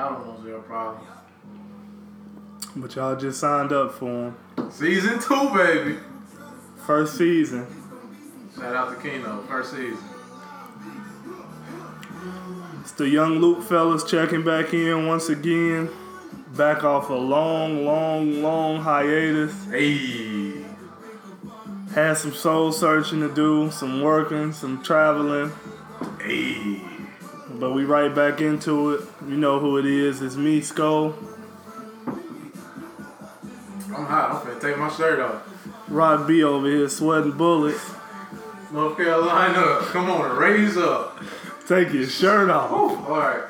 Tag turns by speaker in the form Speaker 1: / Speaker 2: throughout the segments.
Speaker 1: Y'all don't know zero problem.
Speaker 2: But y'all just signed up for him.
Speaker 1: Season two, baby.
Speaker 2: First season.
Speaker 1: Shout out to Keno, first season.
Speaker 2: It's the young Luke fellas checking back in once again. Back off a long, long, long hiatus.
Speaker 1: Hey.
Speaker 2: Had some soul searching to do, some working, some traveling.
Speaker 1: Hey.
Speaker 2: But we right back into it. You know who it is. It's me, Sco.
Speaker 1: I'm hot. I'm finna take my shirt off.
Speaker 2: Rock B over here sweating bullets.
Speaker 1: North Carolina, come on, raise up.
Speaker 2: Take your shirt off.
Speaker 1: All right.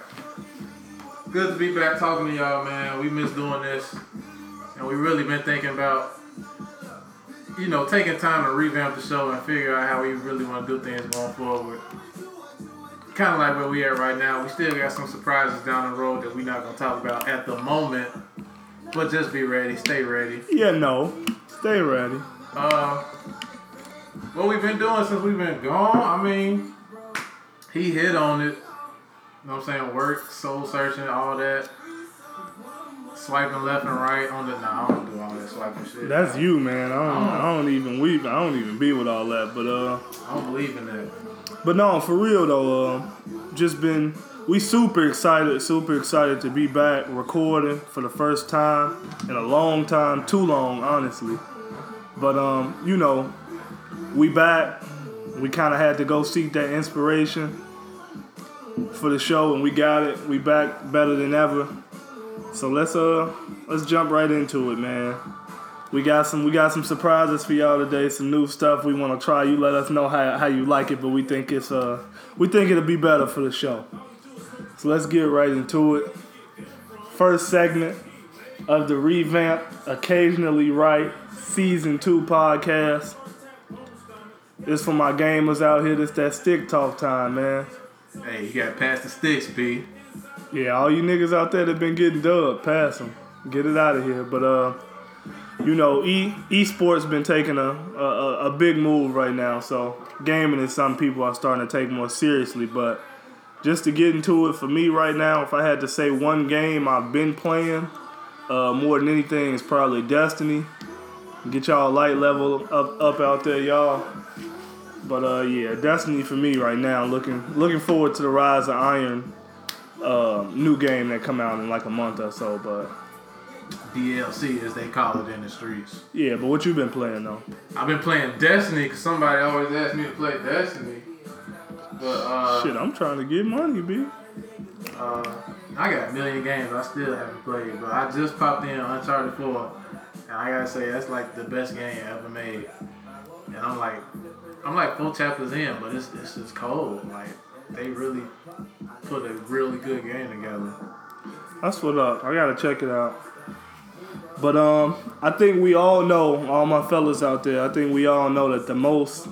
Speaker 1: Good to be back talking to y'all, man. We miss doing this, and we really been thinking about, you know, taking time to revamp the show and figure out how we really want to do things going forward. Kind of like where we at right now. We still got some surprises down the road that we're not gonna talk about at the moment, but just be ready, stay ready.
Speaker 2: Yeah, no. Stay ready.
Speaker 1: Uh, what we've been doing since we've been gone, I mean, he hit on it. You know what I'm saying? Work, soul searching, all that. Swiping left and right on the. Nah, I don't do all that swiping shit.
Speaker 2: That's you, man. I don't, I don't even weep. I don't even be with all that. But uh,
Speaker 1: I don't believe in that.
Speaker 2: But no, for real though. Uh, just been we super excited, super excited to be back recording for the first time in a long time, too long, honestly. But um, you know, we back. We kind of had to go seek that inspiration for the show, and we got it. We back better than ever. So let's uh let's jump right into it, man. We got some we got some surprises for y'all today, some new stuff we want to try. You let us know how, how you like it, but we think it's uh we think it'll be better for the show. So let's get right into it. First segment of the revamp occasionally right season 2 podcast. This for my gamers out here. This that stick talk time, man.
Speaker 1: Hey, you got past the sticks, B.
Speaker 2: Yeah, all you niggas out there that been getting dubbed, pass them. Get it out of here. But uh, you know, e esports been taking a, a a big move right now. So gaming is something people are starting to take more seriously. But just to get into it for me right now, if I had to say one game I've been playing, uh, more than anything, is probably Destiny. Get y'all light level up up out there, y'all. But uh, yeah, Destiny for me right now. Looking looking forward to the Rise of Iron uh, new game that come out in like a month or so. But
Speaker 1: DLC, as they call it in the streets.
Speaker 2: yeah, but what you been playing though?
Speaker 1: I've been playing Destiny because somebody always asked me to play Destiny. But uh,
Speaker 2: Shit, I'm trying to get money, b.
Speaker 1: Uh, I got a million games I still haven't played, but I just popped in Uncharted 4, and I gotta say that's like the best game ever made. And I'm like, I'm like four chapters in, but it's it's just cold. Like they really put a really good game together.
Speaker 2: That's what up. I gotta check it out. But um, I think we all know, all my fellas out there. I think we all know that the most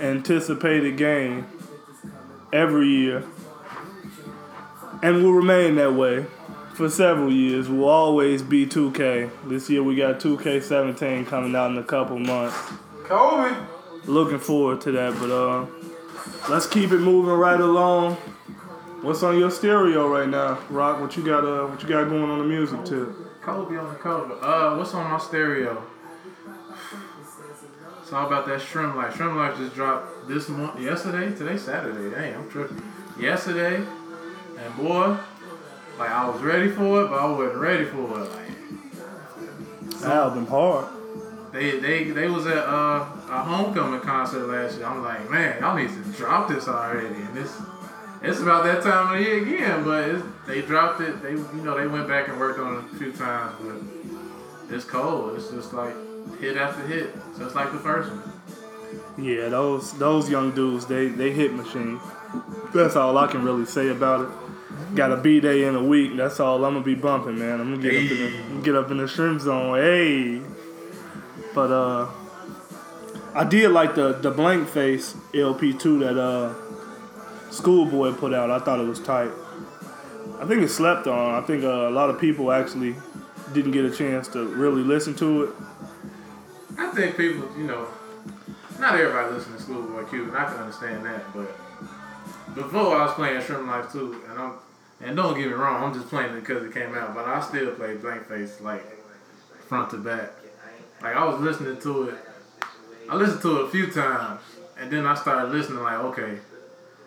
Speaker 2: anticipated game every year, and will remain that way for several years, will always be 2K. This year we got 2K17 coming out in a couple months.
Speaker 1: Kobe.
Speaker 2: Looking forward to that, but uh, let's keep it moving right along. What's on your stereo right now, Rock? What you got? Uh, what you got going on the music tip?
Speaker 1: Kobe on the cover. Uh, what's on my stereo? It's all about that SremmLife. Shrimp Life just dropped this month, yesterday. Today, Saturday. Dang, I'm tripping. Yesterday, and boy, like I was ready for it, but I wasn't ready for it. Like
Speaker 2: album hard.
Speaker 1: they they they was at uh, a homecoming concert last year. I'm like, man, y'all need to drop this already. And this it's about that time of the year again, but they dropped it. They you know they went back and worked on it a few times, but it's cold. It's just like hit after hit, just like the first one.
Speaker 2: Yeah, those those young dudes, they they hit machine. That's all I can really say about it. Got a B day in a week. That's all I'm gonna be bumping, man. I'm gonna get up in the get up in the shrimp zone. Hey, but uh, I did like the the blank face LP2 that uh Schoolboy put out. I thought it was tight. I think it slept on. I think uh, a lot of people actually didn't get a chance to really listen to it.
Speaker 1: I think people, you know, not everybody listens to Schoolboy Q, and I can understand that. But before I was playing SremmLife too, and I'm And don't get me wrong, I'm just playing it because it came out, but I still play Blank Face like front to back. Like I was listening to it, I listened to it a few times, and then I started listening like, okay,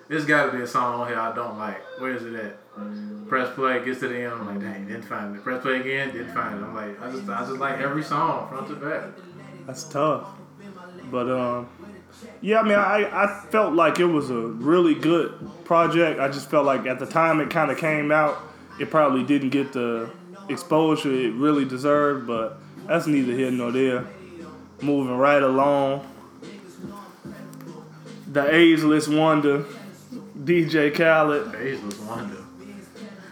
Speaker 1: there's got to be a song on here I don't like. Where is it at? Press play, gets to the end, I'm like, dang, didn't find it. Press play again, didn't find it. I'm like, I just, I just like every song front to back.
Speaker 2: That's tough. But um, yeah, I mean, I, I felt like it was a really good project. I just felt like at the time it kind of came out, it probably didn't get the exposure it really deserved. But that's neither here nor there. Moving right along. The ageless wonder, DJ Khaled.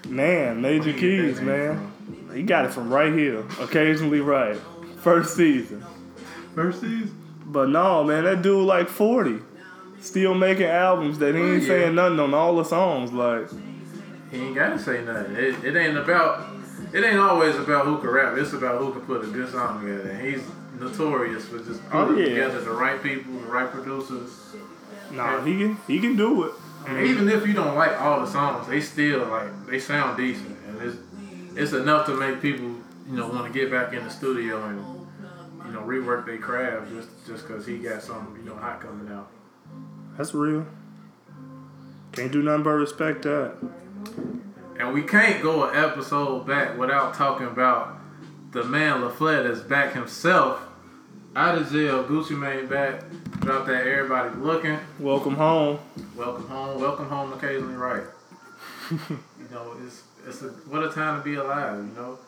Speaker 2: Man, Major
Speaker 1: Where you get
Speaker 2: Keys, man. He got it from right here. Occasionally right. First season.
Speaker 1: First season.
Speaker 2: But no, man, that dude like 40. Still making albums that he
Speaker 1: Oh,
Speaker 2: ain't
Speaker 1: yeah.
Speaker 2: saying nothing on all the songs. Like,
Speaker 1: He ain't gotta say nothing. It, it ain't about. It ain't always about who can rap. It's about who can put a good song together. And he's notorious for just
Speaker 2: Oh,
Speaker 1: putting
Speaker 2: yeah.
Speaker 1: together the right people, the right producers.
Speaker 2: nah, he can he can do it.
Speaker 1: And even if you don't like all the songs, they still like they sound decent, and it's it's enough to make people you know want to get back in the studio and you know rework their craft just just because he got something you know hot coming out.
Speaker 2: That's real. Can't do nothing but respect that.
Speaker 1: And we can't go an episode back without talking about the man La Flare that's back himself out of jail. Gucci Mane back. Dropped that everybody looking.
Speaker 2: Welcome home.
Speaker 1: Welcome home. Welcome home. Occasionally right. you know, it's it's a, what a time to be alive. You know.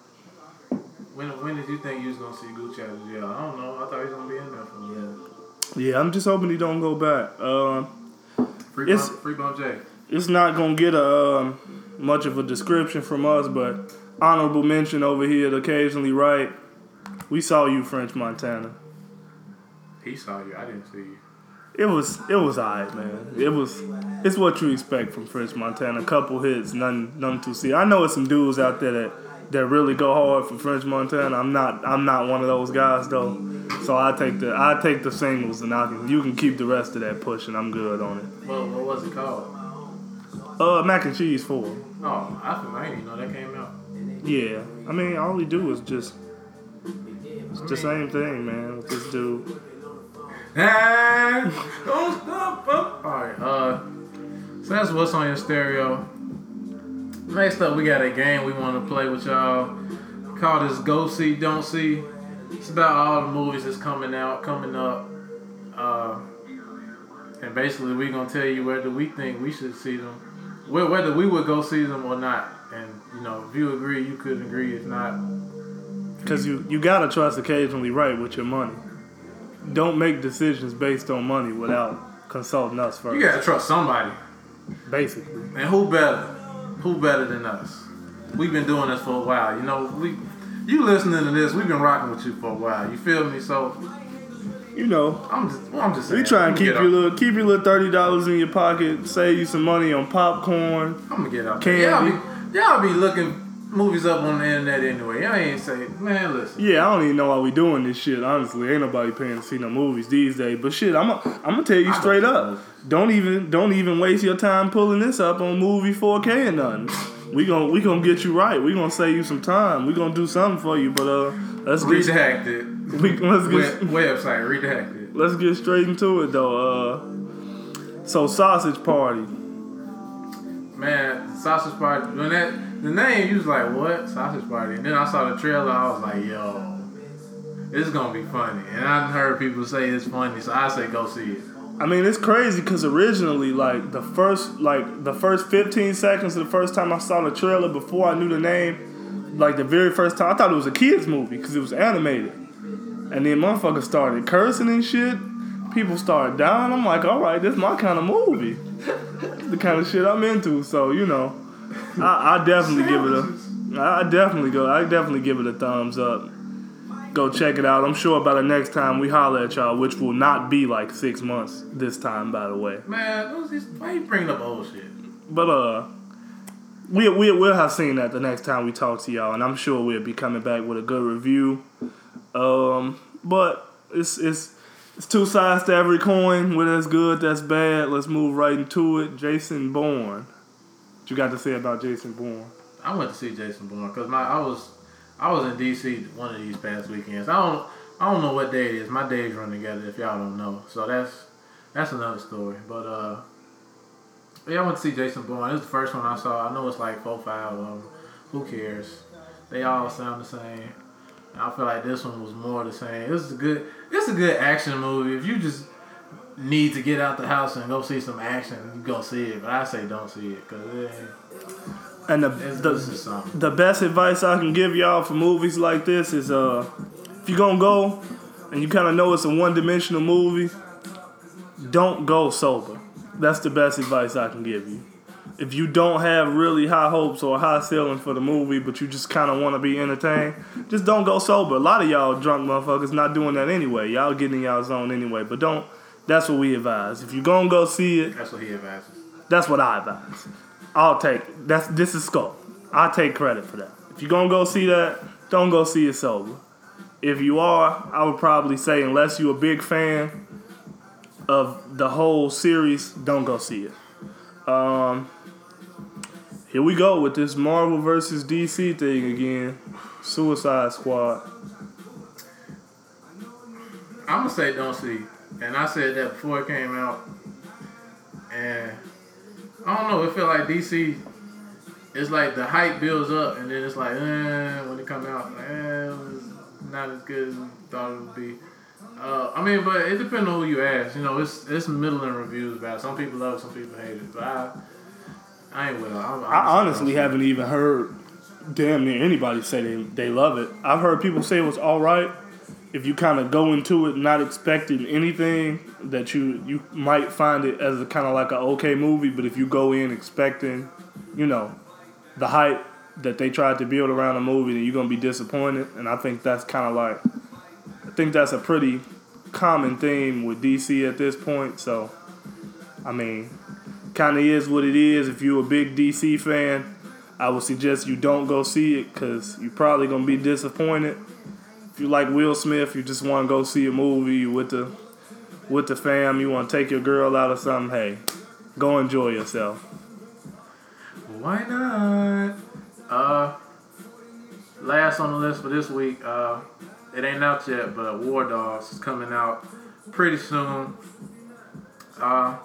Speaker 1: When when did you think you was gonna see Gucci out of jail? I don't know. I thought he was gonna be in there for a minute.
Speaker 2: Yeah, I'm just hoping he don't go back. Um,
Speaker 1: Free
Speaker 2: It's-
Speaker 1: bump, free bump J.
Speaker 2: it's not gonna get a um, much of a description from us, but honorable mention over here. To occasionally right. We saw you, French Montana.
Speaker 1: He saw you. I didn't see you.
Speaker 2: It was it was alright, man. It was it's what you expect from French Montana. A couple hits, nothing nothing to see. I know it's some dudes out there that that really go hard for French Montana. I'm not I'm not one of those guys though. So I take the I take the singles and I can you can keep the rest of that pushing. I'm good on it.
Speaker 1: Well, what was it called?
Speaker 2: Uh, mac and cheese four.
Speaker 1: Oh, I, think- I didn't even know that came out.
Speaker 2: Yeah, I mean all we do is just it's the same thing, man. With this dude.
Speaker 1: Ah, don't stop. All right. Uh, so that's what's on your stereo. Next up, we got a game we want to play with y'all. Called this Go See Don't See. It's about all the movies that's coming out, coming up. Uh, and basically, we're gonna tell you whether we think we should see them, whether we would go see them or not. And you know, if you agree, you could agree. If not,
Speaker 2: Cause you you gotta trust occasionally right with your money. Don't make decisions based on money without consulting us first.
Speaker 1: you gotta trust somebody.
Speaker 2: Basically.
Speaker 1: And who better? Who better than us? We've been doing this for a while. You know, we you listening to this, we've been rocking with you for a while. You feel me? So
Speaker 2: You know,
Speaker 1: I'm just well, I'm just saying.
Speaker 2: we try and keep your
Speaker 1: up-
Speaker 2: little keep your little thirty dollars in your pocket, save you some money on popcorn.
Speaker 1: I'm gonna get out.
Speaker 2: Candy.
Speaker 1: Y'all be y'all be looking movies up on the internet anyway. Y'all ain't say, man, listen.
Speaker 2: Yeah, I don't even know why we doing this shit. Honestly, ain't nobody paying to see no movies these days. But shit, I'm i I'm gonna tell you
Speaker 1: I
Speaker 2: straight
Speaker 1: don't
Speaker 2: up. Don't even don't even waste your time pulling this up on movie 4K and nothing. We gon' we gonna get you right. We gonna save you some time. We gonna do something for you. But uh, let's get
Speaker 1: Redact it.
Speaker 2: we, let's
Speaker 1: Web,
Speaker 2: get
Speaker 1: website redact it.
Speaker 2: let's get straight into it though. Uh, so sausage party.
Speaker 1: Man, sausage party. When that the name, you was like, what? Sausage party. And then I saw the trailer. I was like, yo, this is gonna be funny. And I heard people say it's funny, so I say go see it.
Speaker 2: I mean, it's crazy because originally, like the first, like the first 15 seconds of the first time I saw the trailer before I knew the name, like the very first time, I thought it was a kids movie because it was animated, and then motherfuckers started cursing and shit. People started dying. I'm like, all right, this is my kind of movie, the kind of shit I'm into. So you know, I, I definitely give it a, I definitely go, I definitely give it a thumbs up. Go check it out. I'm sure by the next time we holler at y'all, which will not be like six months this time, by the way.
Speaker 1: Man, who's this- why you bringing up old shit?
Speaker 2: But uh, we we we'll have seen that the next time we talk to y'all, and I'm sure we'll be coming back with a good review. Um, but it's it's it's two sides to every coin. Where that's good, that's bad. Let's move right into it. Jason Bourne. What you got to say about Jason Bourne?
Speaker 1: I went to see Jason Bourne because my I was I was in DC one of these past weekends. I don't I don't know what day it is. My days run together if y'all don't know. So that's that's another story. But uh, yeah, I went to see Jason Bourne. This is the first one I saw. I know it's like four five of them. Who cares? They all sound the same. And I feel like this one was more the same. This is a good. This is a good action movie. If you just need to get out the house and go see some action, you go see it. But I say don't see it because.
Speaker 2: And the the,
Speaker 1: this is something.
Speaker 2: the best advice I can give y'all for movies like this is uh if you're gonna go and you kind of know it's a one-dimensional movie, don't go sober. That's the best advice I can give you. If you don't have really high hopes or high ceiling for the movie, but you just kind of want to be entertained, just don't go sober. A lot of y'all drunk motherfuckers not doing that anyway. Y'all getting in y'all zone anyway. But don't. That's what we advise. If you're gonna go see it,
Speaker 1: That's what he advises.
Speaker 2: that's what I advise. I'll take that's this is Sco. I take credit for that. If you're gonna go see that, don't go see it sober. If you are, I would probably say unless you're a big fan of the whole series, don't go see it. Um here we go with this Marvel versus DC thing again. Suicide Squad.
Speaker 1: I'm gonna say don't see, and I said that before it came out, and I don't know. It feel like DC. It's like the hype builds up, and then it's like, eh, when it come out, eh, it not as good as we thought it would be. Uh, I mean, but it depends on who you ask. You know, it's it's middling reviews about it. Some people love it, some people hate it. But I, I ain't with it. I'm, I'm
Speaker 2: I honestly haven't even heard damn near anybody say they, they love it. I've heard people say it was all right. If you kind of go into it not expecting anything, that you you might find it as a kind of like a okay movie. But if you go in expecting, you know, the hype that they tried to build around the movie, then you're gonna be disappointed. And I think that's kind of like, I think that's a pretty common theme with DC at this point. So, I mean, kind of is what it is. If you're a big DC fan, I would suggest you don't go see it because you're probably gonna be disappointed. If you like Will Smith, you just want to go see a movie with the with the fam, you want to take your girl out or something. Hey, go enjoy yourself.
Speaker 1: Why not? Uh, last on the list for this week. Uh, it ain't out yet, but War Dogs is coming out pretty soon. Uh,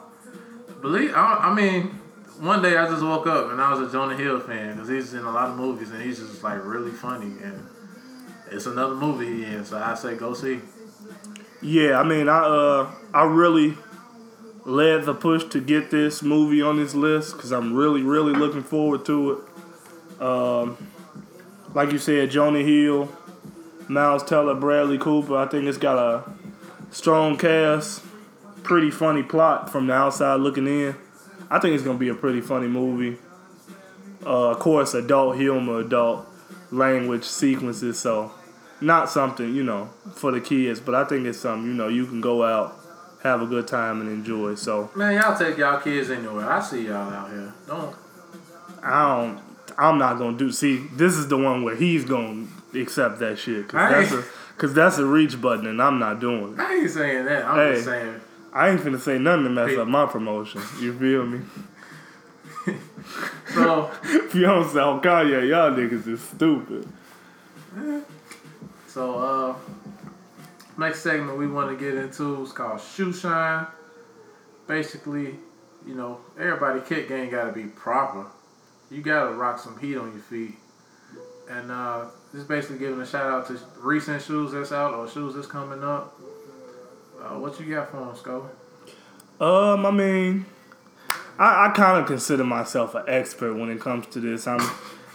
Speaker 1: believe I, I mean, one day I just woke up and I was a Jonah Hill fan because he's in a lot of movies and he's just like really funny and it's another movie he in. So I say go see.
Speaker 2: Yeah, I mean, I uh, I really led the push to get this movie on this list because I'm really, really looking forward to it. Um, like you said, Jonah Hill, Miles Teller, Bradley Cooper. I think it's got a strong cast, pretty funny plot from the outside looking in. I think it's gonna be a pretty funny movie. Uh, of course, adult humor, adult language sequences. So, not something you know for the kids, but I think it's something you know you can go out, have a good time, and enjoy. So
Speaker 1: Man, y'all take y'all kids anywhere. I see y'all out here. Don't.
Speaker 2: I don't. I'm not gonna do. See, this is the one where he's gonna accept that shit because that's a because that's a reach button, and I'm not doing it.
Speaker 1: I ain't saying that. I'm
Speaker 2: Hey.
Speaker 1: just saying.
Speaker 2: I ain't finna say nothing to mess up my promotion. You feel me?
Speaker 1: So.
Speaker 2: If you don't sell Kanye, y'all niggas is stupid.
Speaker 1: So, uh, next segment we want to get into is called Shoe Shine. Basically, you know, everybody kick game got to be proper. You got to rock some heat on your feet. And uh, just basically giving a shout out to recent shoes that's out or shoes that's coming up. Uh, what you got for them, Sco?
Speaker 2: Um, I mean, I, I kind of consider myself an expert when it comes to this. I'm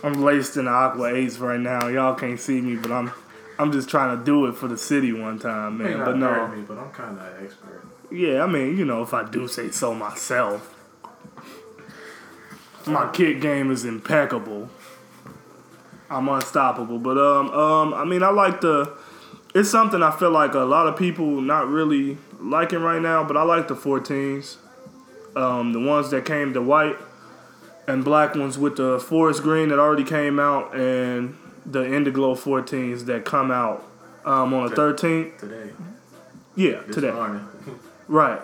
Speaker 2: I'm laced in the Aqua Eights right now. Y'all can't see me, but I'm I'm just trying to do it for the city one time, man. But no,
Speaker 1: me, but I'm kind of an expert.
Speaker 2: yeah, I mean, you know, if I do say so myself, my kick game is impeccable. I'm unstoppable. But um, um, I mean, I like the. It's something I feel like a lot of people not really liking right now, but I like the 14s. Um, the ones that came the white and black ones with the forest green that already came out, and the Indiglo 14s that come out um, on the 13th.
Speaker 1: Today.
Speaker 2: Yeah,
Speaker 1: This
Speaker 2: today. Right.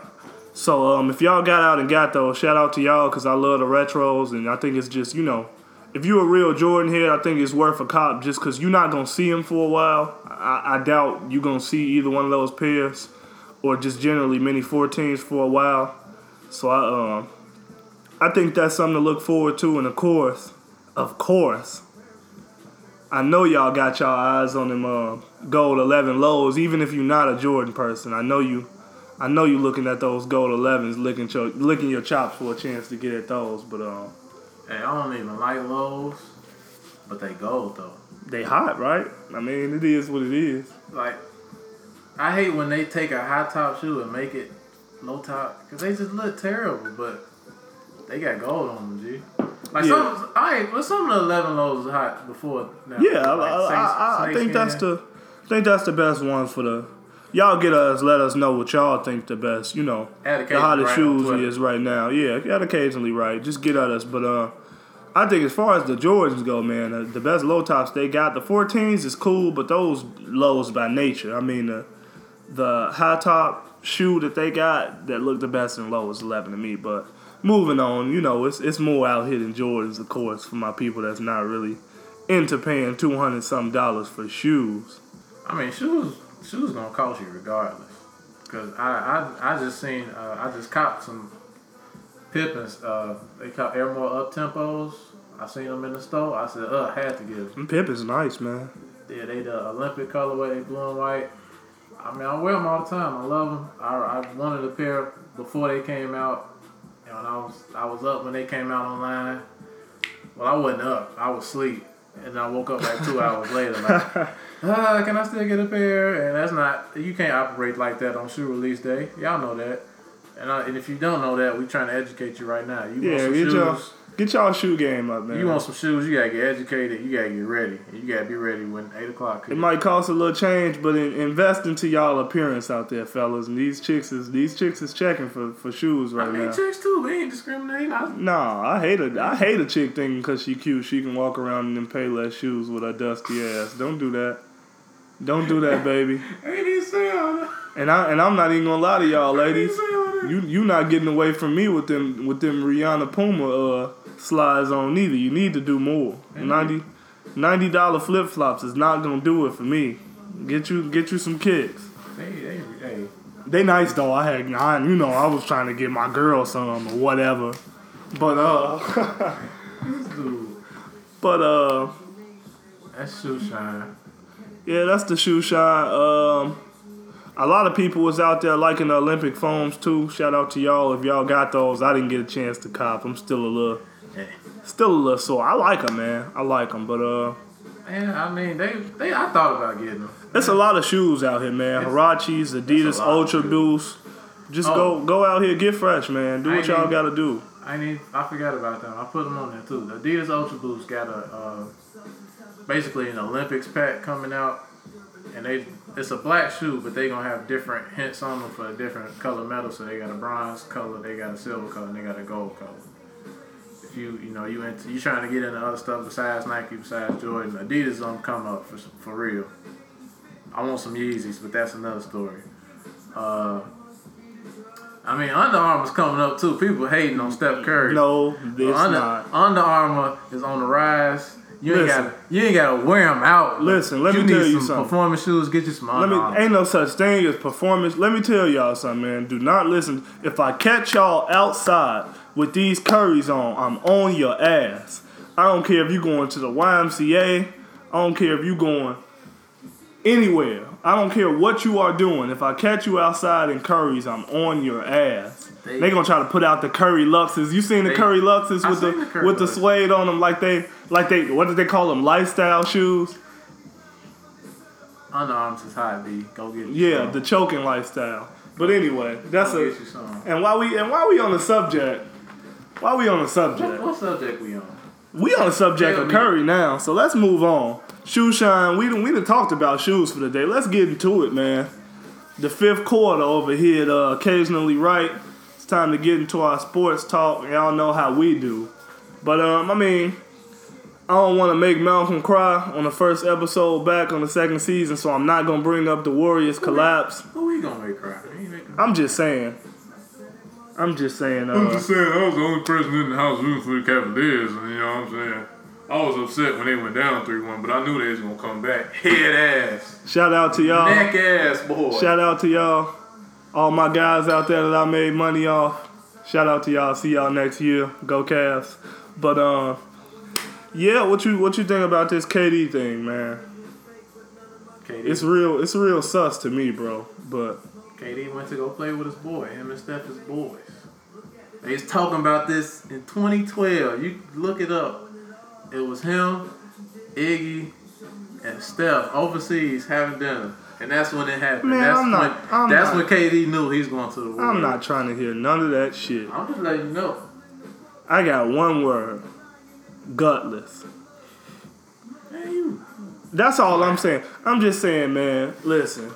Speaker 2: So um, if y'all got out and got those, shout out to y'all because I love the retros and I think it's just you know, if you're a real Jordan head, I think it's worth a cop just because you're not gonna see them for a while. I, I doubt you're gonna see either one of those pairs or just generally many 14s for a while. So I um, I think that's something to look forward to, and of course, of course. I know y'all got y'all eyes on them uh, gold 11 lows, even if you're not a Jordan person. I know you, I know you looking at those gold 11s, licking your licking your chops for a chance to get at those. But um,
Speaker 1: Hey, I don't even like lows, but they gold though.
Speaker 2: they hot, right? I mean, it is what it is.
Speaker 1: Like, I hate when they take a high top shoe and make it low top because they just look terrible. But they got gold on them, G. Like
Speaker 2: Yeah.
Speaker 1: some, I well, some of the eleven lows was hot before. Now.
Speaker 2: Yeah, I,
Speaker 1: Like
Speaker 2: I,
Speaker 1: snakes-
Speaker 2: I, I think that's the, I think that's the best one for the. Y'all get us, let us know what y'all think the best. You know, the hottest
Speaker 1: right
Speaker 2: shoes is right now. Yeah, occasionally right. Just get at us, but uh, I think as far as the Jordans go, man, uh, the best low tops they got. The 14s is cool, but those lows by nature. I mean, the the high top shoe that they got that looked the best in low is 11 to me. But moving on, you know, it's it's more out here than Jordans, of course, for my people that's not really into paying 200 some dollars for shoes.
Speaker 1: I mean, shoes shoes gonna cost you regardless. Cause I I, I just seen uh, I just copped some Pippens. Uh, they call Air More Up Tempos. I seen them in the store. I said, uh, had to get them.
Speaker 2: Pippens nice, man.
Speaker 1: Yeah, they the Olympic colorway, they blue and white. I mean, I wear them all the time. I love them. I, I wanted a pair before they came out, and when I was I was up when they came out online. Well, I wasn't up. I was asleep, and I woke up like two hours later. Like, ah, can I still get a pair? And that's not. You can't operate like that on shoe release day. Y'all know that. And, I, and if you don't know that, we're trying to educate you right now. You want some
Speaker 2: get
Speaker 1: shoes?
Speaker 2: y'all get y'all shoe game up, man.
Speaker 1: You want some shoes? You gotta get educated. You gotta get ready. You gotta be ready when eight o'clock.
Speaker 2: It might cost a little change, but in, invest into y'all appearance out there, fellas. And these chicks is these chicks is checking for, for shoes
Speaker 1: I
Speaker 2: right
Speaker 1: mean,
Speaker 2: now.
Speaker 1: chicks too. We ain't discriminating. I,
Speaker 2: Nah, I hate a I hate a chick thinking because she cute she can walk around in them Payless shoes with her dusty ass. Don't do that. Don't do that, baby.
Speaker 1: Ain't even.
Speaker 2: And I and I'm not even gonna lie to y'all, ladies. You you not getting away from me with them with them Rihanna Puma uh slides on either. You need to do more. Ninety ninety dollar flip flops is not gonna do it for me. Get you get you some kicks.
Speaker 1: They, they, hey,
Speaker 2: They nice though. I had I, you know I was trying to get my girl some or whatever. But uh but uh
Speaker 1: that's shoe shine.
Speaker 2: yeah, that's the shoe shine. Um a lot of people was out there liking the Olympic foams too. Shout out to y'all if y'all got those. I didn't get a chance to cop. I'm still a little Still a little sore. I like them, man. I like them, but uh,
Speaker 1: Man, I mean, they, they. I thought about getting them.
Speaker 2: there's a lot of shoes out here, man.
Speaker 1: It's-
Speaker 2: Huaraches, Adidas,
Speaker 1: it's a lot of
Speaker 2: Ultra. Boost. Just
Speaker 1: Oh.
Speaker 2: go go out here, get fresh, man. Do what y'all gotta do.
Speaker 1: I need. I forgot about them. I put them on there too. The Adidas Ultra Boost got a uh, basically an Olympics pack coming out, and they it's a black shoe, but they gonna have different hints on them for a different color metal. So they got a bronze color, they got a silver color, and they got a gold color. If you you know you into you trying to get into other stuff besides Nike, besides Jordan, Adidas gonna come up for for real. I want some Yeezys, but that's another story. Uh, I mean, Under Armour's coming up too. People hating on Steph Curry.
Speaker 2: No, it's
Speaker 1: Under,
Speaker 2: not.
Speaker 1: Under Armour is on the rise. You ain't got you ain't got to wear them out.
Speaker 2: Listen, let
Speaker 1: you
Speaker 2: me tell you
Speaker 1: some
Speaker 2: something.
Speaker 1: performance shoes. Get you some
Speaker 2: Let me ain't no such thing as performance. Let me tell y'all something, man. Do not listen. If I catch y'all outside with these curries on, I'm on your ass. I don't care if you going to the YMCA. I don't care if you going anywhere. I don't care what you are doing. If I catch you outside in curries, I'm on your ass. They,
Speaker 1: They-
Speaker 2: gonna try to put out the curry luxes. You seen the
Speaker 1: They-
Speaker 2: curry luxes with the,
Speaker 1: the
Speaker 2: with the suede on them like they like they what did they call them lifestyle shoes?
Speaker 1: Under Armour is high B. Go get
Speaker 2: Yeah,
Speaker 1: some.
Speaker 2: the choking lifestyle. But anyway, that's
Speaker 1: Go
Speaker 2: a
Speaker 1: get you some.
Speaker 2: and while we and while we on the subject, while we on the subject,
Speaker 1: what subject we on?
Speaker 2: we on the subject
Speaker 1: Tell
Speaker 2: of
Speaker 1: me.
Speaker 2: Curry now. So let's move on. Shoe shine. We done, we done talked about shoes for the day. Let's get into it, man. The fifth quarter over here. at, Uh, occasionally right. Time to get into our sports talk. Y'all know how we do. But um, I mean, I don't want to make Malcolm cry on the first episode back on the second season, so I'm not gonna bring up the Warriors collapse.
Speaker 1: Who we gonna make cry?
Speaker 2: I'm just saying. I'm just saying.
Speaker 1: I'm
Speaker 2: Uh,
Speaker 1: just saying, I was the only person in the house rooting for the Cavaliers, and you know what I'm saying. I was upset when they went down three one, but I knew they was gonna come back. Head ass,
Speaker 2: shout out to y'all.
Speaker 1: neck ass, boy.
Speaker 2: Shout out to y'all. All my guys out there that I made money off. Shout out to y'all. See y'all next year. Go Cavs. But uh, yeah, what you what you think about this KD thing, man?
Speaker 1: KD,
Speaker 2: It's real. It's real sus to me, bro. But
Speaker 1: KD went to go play with his boy. Him and Steph is boys. They was talking about this in 2012. You look it up. It was him, Iggy, and Steph overseas having dinner. And that's when it happened.
Speaker 2: Man,
Speaker 1: that's
Speaker 2: I'm not-
Speaker 1: when
Speaker 2: I'm
Speaker 1: that's
Speaker 2: not-
Speaker 1: when KD knew he's going to the Warriors.
Speaker 2: I'm not trying to hear none of that shit.
Speaker 1: I'm just letting you know.
Speaker 2: I got one word: gutless.
Speaker 1: Man, you
Speaker 2: That's all I'm saying. I'm just saying, man. Listen,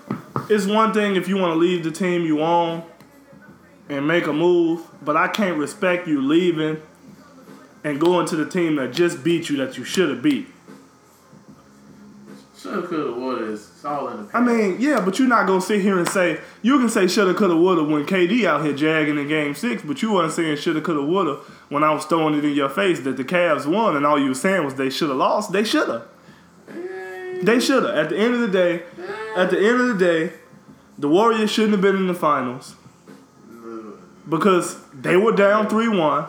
Speaker 2: it's one thing if you want to leave the team you own and make a move, but I can't respect you leaving and going to the team that just beat you that you should have beat.
Speaker 1: shoulda, coulda, woulda. It's it's all in the past.
Speaker 2: I mean, yeah, but you're not gonna sit here and say you can say shoulda, coulda, woulda when KD out here jagging in Game Six, but you wasn't saying shoulda, coulda, woulda when I was throwing it in your face that the Cavs won, and all you were saying was they shoulda lost. They shoulda. They shoulda. At the end of the day, at the end of the day, the Warriors shouldn't have been in the finals because they were down three one.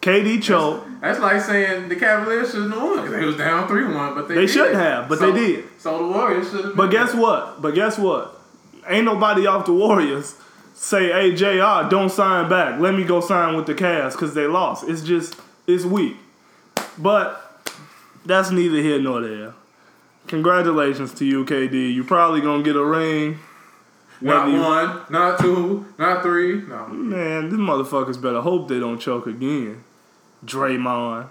Speaker 2: KD choked.
Speaker 1: That's like saying the Cavaliers shouldn't have won because they was down three one, but they
Speaker 2: They
Speaker 1: did.
Speaker 2: shouldn't have, but they did.
Speaker 1: So the Warriors should have.
Speaker 2: But guess what? But guess what? Ain't nobody off the Warriors say, "Hey Jr. Don't sign back. Let me go sign with the Cavs because they lost." It's just it's weak. But that's neither here nor there. Congratulations to you, KD. You probably gonna get a ring.
Speaker 1: not
Speaker 2: you-
Speaker 1: one, not two, not three. No,
Speaker 2: Man, these motherfuckers better hope they don't choke again. Draymond.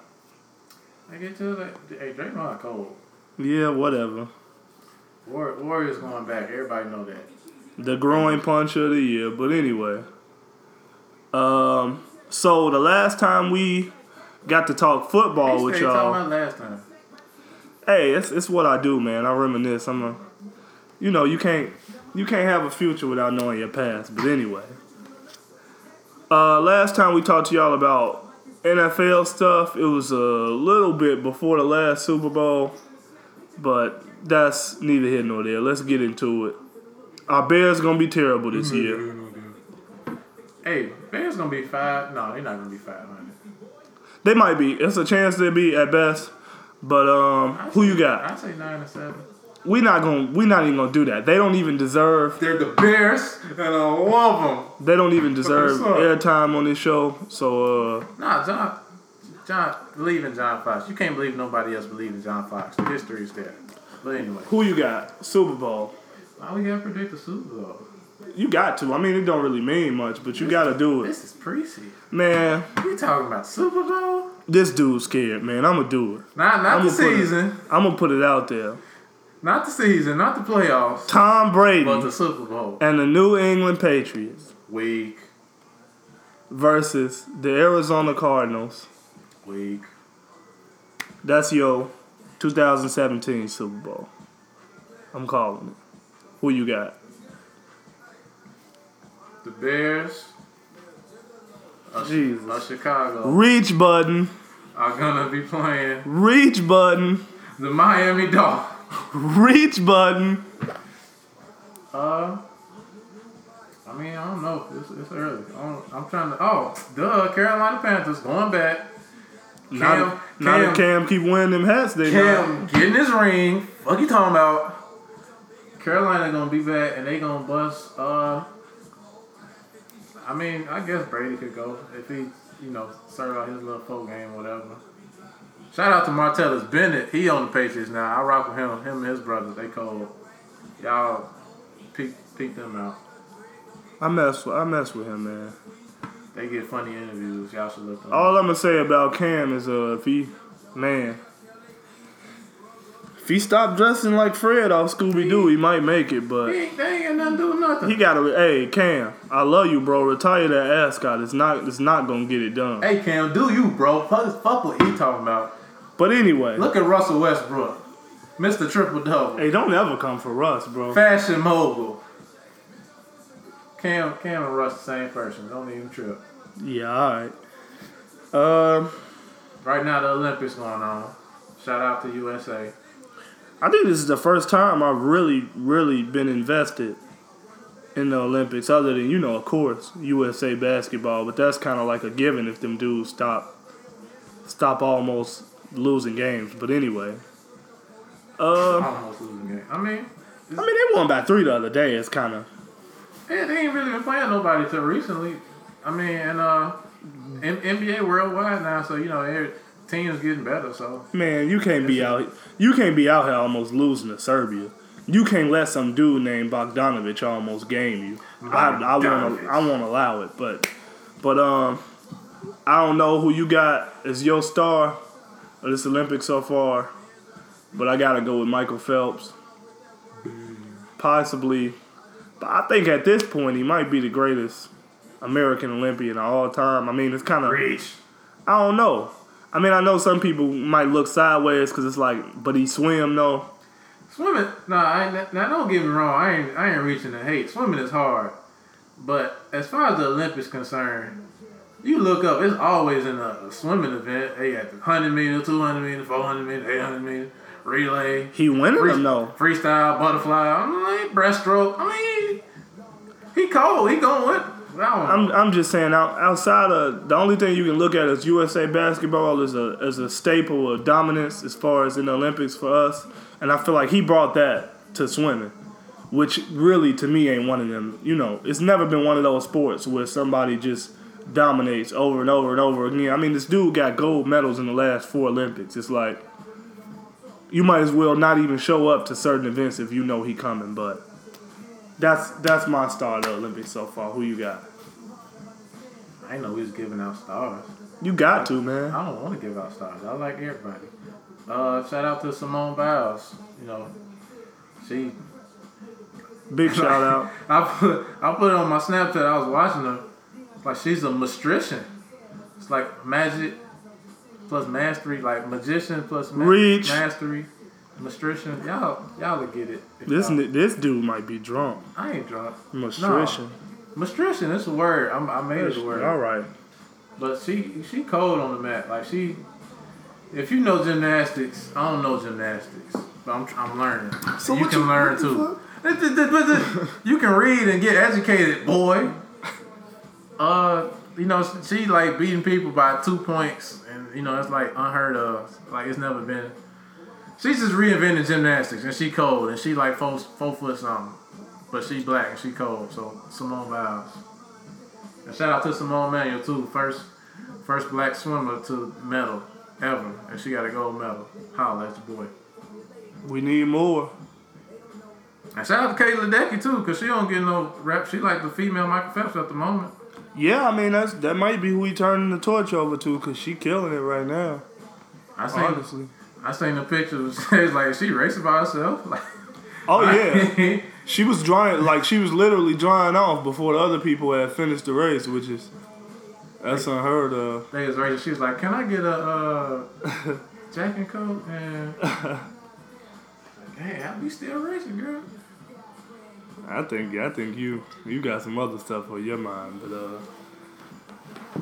Speaker 1: I get to that. Hey, Draymond cold.
Speaker 2: Yeah, whatever.
Speaker 1: War- Warriors going back. Everybody know that.
Speaker 2: The growing punch of the year. But anyway. Um so the last time we got to talk football
Speaker 1: Hey,
Speaker 2: with y'all.
Speaker 1: about last time.
Speaker 2: Hey, it's it's what I do, man. I reminisce. I'm a you know, you can't you can't have a future without knowing your past. But anyway. Uh last time we talked to y'all about NFL stuff, it was a little bit before the last Super Bowl. But that's neither here nor there. Let's get into it. Our Bears gonna be terrible this year.
Speaker 1: Hey, Bears gonna be five. No, they're not gonna be five hundred.
Speaker 2: They might be. It's a chance they'll be at best. But um, who you got?
Speaker 1: I say nine and seven.
Speaker 2: We not gonna. We not even gonna do that. They don't even deserve.
Speaker 1: They're the Bears, and I love them.
Speaker 2: They don't even deserve
Speaker 1: What's up?
Speaker 2: airtime on this show. So uh,
Speaker 1: Nah, John, John, believe in John Fox. You can't believe nobody else believe in John Fox. The history is there. But anyway,
Speaker 2: who you got? Super Bowl.
Speaker 1: now we gotta predict the Super Bowl.
Speaker 2: You got to. I mean, it don't really mean much, but you got to do it,
Speaker 1: This is preseason.
Speaker 2: man.
Speaker 1: You talking about Super Bowl?
Speaker 2: This dude's scared, man. I'm gonna do it.
Speaker 1: Not not
Speaker 2: I'ma
Speaker 1: the
Speaker 2: put it-
Speaker 1: season,
Speaker 2: I'm gonna put it out there.
Speaker 1: Not the season, not the playoffs,
Speaker 2: Tom Brady
Speaker 1: but the Super Bowl.
Speaker 2: and the New England Patriots
Speaker 1: Week,
Speaker 2: versus the Arizona Cardinals.
Speaker 1: week.
Speaker 2: That's your 2017 Super Bowl. I'm calling it. Who you got?
Speaker 1: The Bears of,
Speaker 2: Jesus.
Speaker 1: of Chicago
Speaker 2: Reach button.
Speaker 1: are gonna be playing
Speaker 2: Reach button.
Speaker 1: the Miami Dolphins.
Speaker 2: Reach button.
Speaker 1: Uh, I mean, I don't know. It's, it's early. I don't, I'm trying to. Oh, duh. Carolina Panthers going back.
Speaker 2: Now, now that Cam keep wearing them hats, they
Speaker 1: Cam getting his ring. Fuck you talking about? Carolina gonna be back and they gonna bust. Uh, I mean, I guess Brady could go if he, you know, serve out his little folk game, whatever. Shout out to Martellus Bennett. He on the Patriots now. I rock with him. Him and his brothers. They cold. Y'all peek peek them out.
Speaker 2: I mess with I mess with him, man.
Speaker 1: They get funny interviews. Y'all should look them.
Speaker 2: All I'm gonna say about Cam is uh if he man if he stopped dressing like Fred off Scooby Doo, he might make it, but
Speaker 1: he, ain't, they ain't got nothing to do with nothing.
Speaker 2: he gotta hey Cam, I love you, bro. Retire that ascot. It's not it's not gonna get it done.
Speaker 1: hey Cam, do you, bro? Fuck, fuck what he talking about.
Speaker 2: But anyway,
Speaker 1: Look at Russell Westbrook, Mr. Triple Double,
Speaker 2: hey, don't ever come for us, bro.
Speaker 1: fashion mogul. Cam, Cam and Russ the same person. Don't even trip.
Speaker 2: Yeah, all right. Um,
Speaker 1: Right now, the Olympics going on. Shout out to USA.
Speaker 2: I think this is the first time I've really, really been invested in the Olympics, other than you know, of course, USA basketball. But that's kind of like a given if them dudes stop, stop almost losing games. But anyway, uh,
Speaker 1: Almost losing game. I mean,
Speaker 2: I mean they won by three the other day. It's kind of
Speaker 1: yeah, they ain't really been playing nobody till recently. I mean, and uh, M- NBA worldwide now, so you know, every team's getting better. So
Speaker 2: man, you can't be out, you can't be out here almost losing to Serbia. You can't let some dude named Bogdanovich almost game you. I, I won't. I won't allow it. But, but um, I don't know who you got as your star of this Olympics so far. But I gotta go with Michael Phelps. Possibly, but I think at this point he might be the greatest American Olympian of all time. I mean, it's kind of. I don't know. I mean, I know some people might look sideways because it's like, but he swim though.
Speaker 1: Swimming, no, I ain't, now don't get me wrong. I ain't, I ain't reaching the hate. Swimming is hard, but as far as the Olympics concerned, you look up. It's always in a, swimming event. They got the hundred meter, two hundred meter, four hundred meter, eight hundred meter, relay,
Speaker 2: He winning
Speaker 1: free-
Speaker 2: them though.
Speaker 1: freestyle, butterfly. I mean, breaststroke. I mean, he cold. He going don't
Speaker 2: I'm. I'm just saying out, outside of the only thing you can look at as USA basketball is a as a staple of dominance as far as in the Olympics for us, and I feel like he brought that to swimming, which really to me ain't one of them. You know, it's never been one of those sports where somebody just dominates over and over and over again. I mean, this dude got gold medals in the last four Olympics. It's like you might as well not even show up to certain events if you know he coming, but. That's that's my star of the Olympics so far. Who you got?
Speaker 1: I know he's giving out stars.
Speaker 2: You got to, man.
Speaker 1: I don't want to give out stars. I like everybody. Uh, shout out to Simone Biles. You know, she.
Speaker 2: Big shout out.
Speaker 1: I put I put it on my Snapchat. I was watching her. Like she's a mastrician. It's like magic plus mastery, like magician plus ma-
Speaker 2: Reach.
Speaker 1: mastery, mastrician. Y'all, y'all will get it.
Speaker 2: This
Speaker 1: y'all-
Speaker 2: this dude might be drunk.
Speaker 1: I ain't drunk.
Speaker 2: Mastrician.
Speaker 1: Mastrician. It's a word. I'm, I made it a word.
Speaker 2: All right.
Speaker 1: But she she cold on the mat. Like she, if you know gymnastics, I don't know gymnastics, but I'm I'm learning. So you can
Speaker 2: you-
Speaker 1: learn too. You can read and get educated, boy. Uh, you know she like beating people by two points, and you know it's like unheard of. Like it's never been. She's just reinventing gymnastics, and she cold, and she like four four foot something, but she black and she cold. So Simone Biles. And shout out to Simone Manuel too, first first black swimmer to medal ever, and she got a gold medal. Holla at your boy.
Speaker 2: We need more.
Speaker 1: And shout out to Kayla Ledecky too, cause she don't get no rap. She like the female Michael Phelps at the moment.
Speaker 2: Yeah, I mean that's that might be who he turning the torch over to because she killing it right now.
Speaker 1: I seen
Speaker 2: Honestly.
Speaker 1: I seen the pictures. It's like she racing by herself. Like,
Speaker 2: Oh yeah, she was drying like she was literally drying off before the other people had finished the race, which is that's unheard of.
Speaker 1: they was racing. She was like, "Can I get a uh, Jack and Coke?" And hey, I be still racing, girl.
Speaker 2: I think I think you you got some other stuff on your mind, but uh,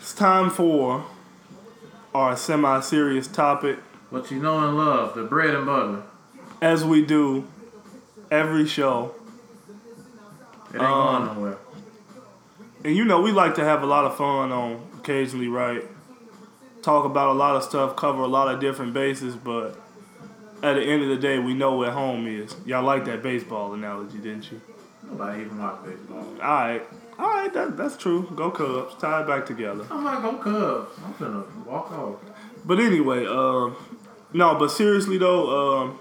Speaker 2: it's time for our semi-serious topic.
Speaker 1: What you know and love, the bread and butter.
Speaker 2: as we do every show.
Speaker 1: It ain't
Speaker 2: Um,
Speaker 1: going nowhere.
Speaker 2: And you know, we like to have a lot of fun on occasionally, right? Talk about a lot of stuff, cover a lot of different bases, but at the end of the day, we know where home is. Y'all like that baseball analogy, didn't you?
Speaker 1: Nobody even watch baseball.
Speaker 2: All right. All right, that, that's true. Go Cubs. Tie it back together.
Speaker 1: I'm not go Cubs. I'm gonna walk off.
Speaker 2: But anyway, um, no, but seriously though, um,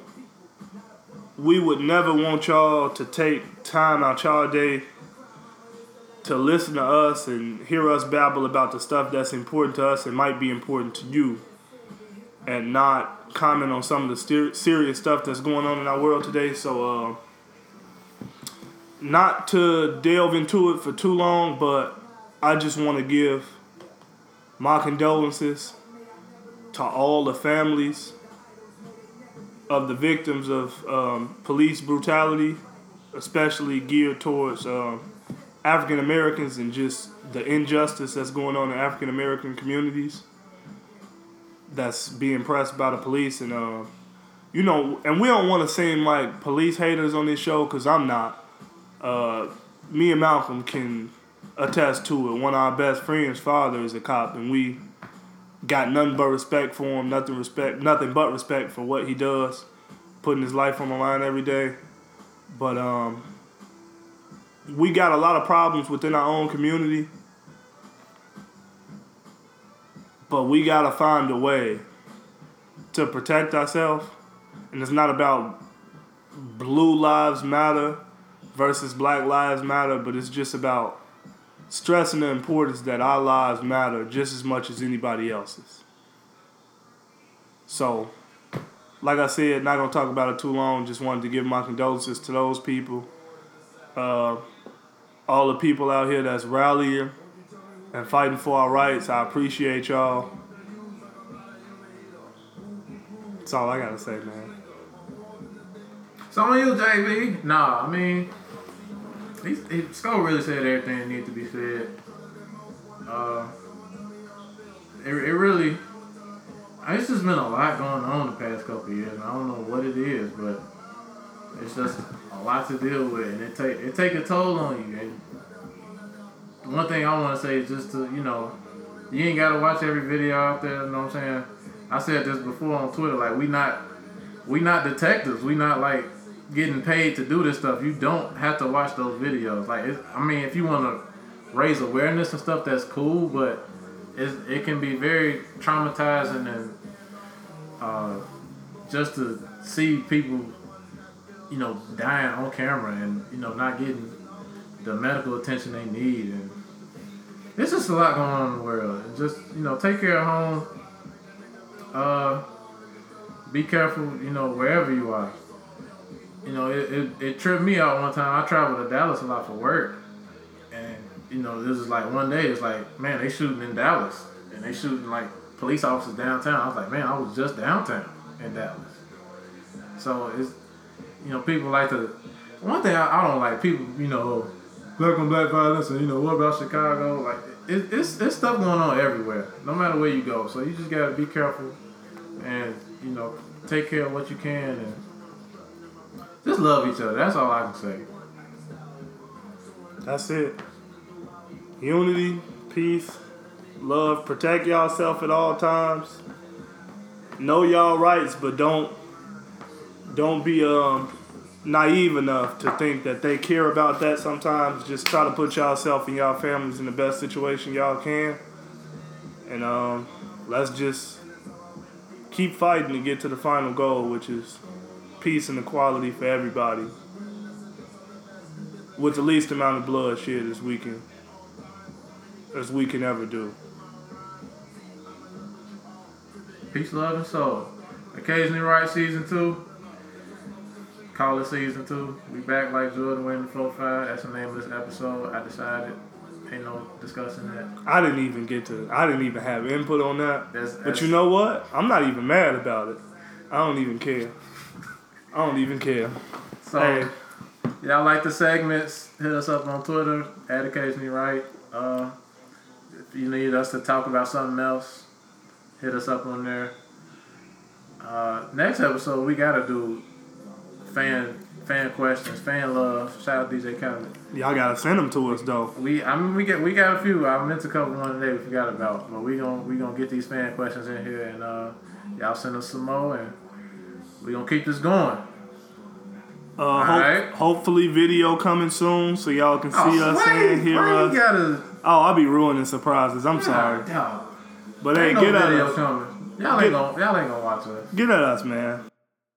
Speaker 2: we would never want y'all to take time out y'all day to listen to us and hear us babble about the stuff that's important to us and might be important to you, and not comment on some of the ser- serious stuff that's going on in our world today. So, uh, not to delve into it for too long, but I just want to give my condolences to all the families of the victims of um, police brutality, especially geared towards um, African Americans and just the injustice that's going on in African American communities that's being pressed by the police and uh, you know, and we don't want to seem like police haters on this show because I'm not. Uh, me and Malcolm can attest to it. One of our best friends' father is a cop, and we got nothing but respect for him. Nothing respect, nothing but respect for what he does, putting his life on the line every day. But um, we got a lot of problems within our own community. But we gotta find a way to protect ourselves, and it's not about blue lives matter versus black lives matter, but it's just about stressing the importance that our lives matter just as much as anybody else's. So, like I said, not gonna talk about it too long. Just wanted to give my condolences to those people, uh, all the people out here that's rallying and fighting for our rights. I appreciate y'all. That's all I gotta say, man.
Speaker 1: So on you, JB. Nah, I mean, he's, he, Sco really said everything that needed to be said. Uh, it, it really, it's just been a lot going on the past couple years. And I don't know what it is, but it's just a lot to deal with, and it take it take a toll on you. And one thing I want to say is just to you know, you ain't gotta watch every video out there. You know what I'm saying? I said this before on Twitter. Like we not we not detectives. We not like getting paid to do this stuff. You don't have to watch those videos. Like I mean, if you want to raise awareness and stuff, that's cool. But it's, it can be very traumatizing and uh, just to see people, you know, dying on camera and you know not getting the medical attention they need and. It's just a lot going on in the world. Just, you know, take care of home uh, be careful, you know, wherever you are. You know, it, it, it tripped me out one time. I traveled to Dallas a lot for work. And, you know, this is like one day, it's like, man, they shooting in Dallas. And they shooting like police officers downtown. I was like, man, I was just downtown in Dallas. So it's, you know, people like to, one thing I, I don't like, people, you know, black on black violence and, you know, what about Chicago? Like, it, it's, it's stuff going on everywhere, no matter where you go. So you just got to be careful and you know take care of what you can and just love each other. That's all I can say.
Speaker 2: That's it. Unity, peace, love. Protect yourself at all times. Know y'all rights, but don't don't be um naive enough to think that they care about that sometimes. Just try to put yourself and y'all families in the best situation y'all can. And um, let's just keep fighting to get to the final goal, which is peace and equality for everybody. With the least amount of bloodshed as we can as we can ever do.
Speaker 1: Peace, love, and soul. Occasionally right season two. Call it season two. We back like Jordan winning the 4 5. That's the name of this episode. I decided. Ain't no discussing that.
Speaker 2: I didn't even get to. I didn't even have input on that.
Speaker 1: That's-
Speaker 2: but you know what? I'm not even mad about it. I don't even care. I don't even care.
Speaker 1: So,
Speaker 2: Hey.
Speaker 1: y'all like the segments? Hit us up on Twitter at occasionally right. Uh, if you need us to talk about something else, hit us up on there. Uh, next episode, we gotta do fan fan questions, fan love. Shout out DJ Khaled.
Speaker 2: Y'all gotta send them to us though.
Speaker 1: We I mean we get we got a few. I meant to cover one today we forgot about, but we gonna we gonna get these fan questions in here and uh, y'all send us some more and we gonna keep this going.
Speaker 2: Uh, hope,
Speaker 1: Alright.
Speaker 2: Hopefully, video coming soon so y'all can see
Speaker 1: Oh,
Speaker 2: us
Speaker 1: why-
Speaker 2: and hear us.
Speaker 1: gotta
Speaker 2: Oh, I'll be ruining surprises. I'm sorry,
Speaker 1: Dog.
Speaker 2: but hey,
Speaker 1: Ain't no
Speaker 2: get at
Speaker 1: video
Speaker 2: us.
Speaker 1: coming. Y'all ain't gonna y'all ain't gonna watch us.
Speaker 2: Get at us, man.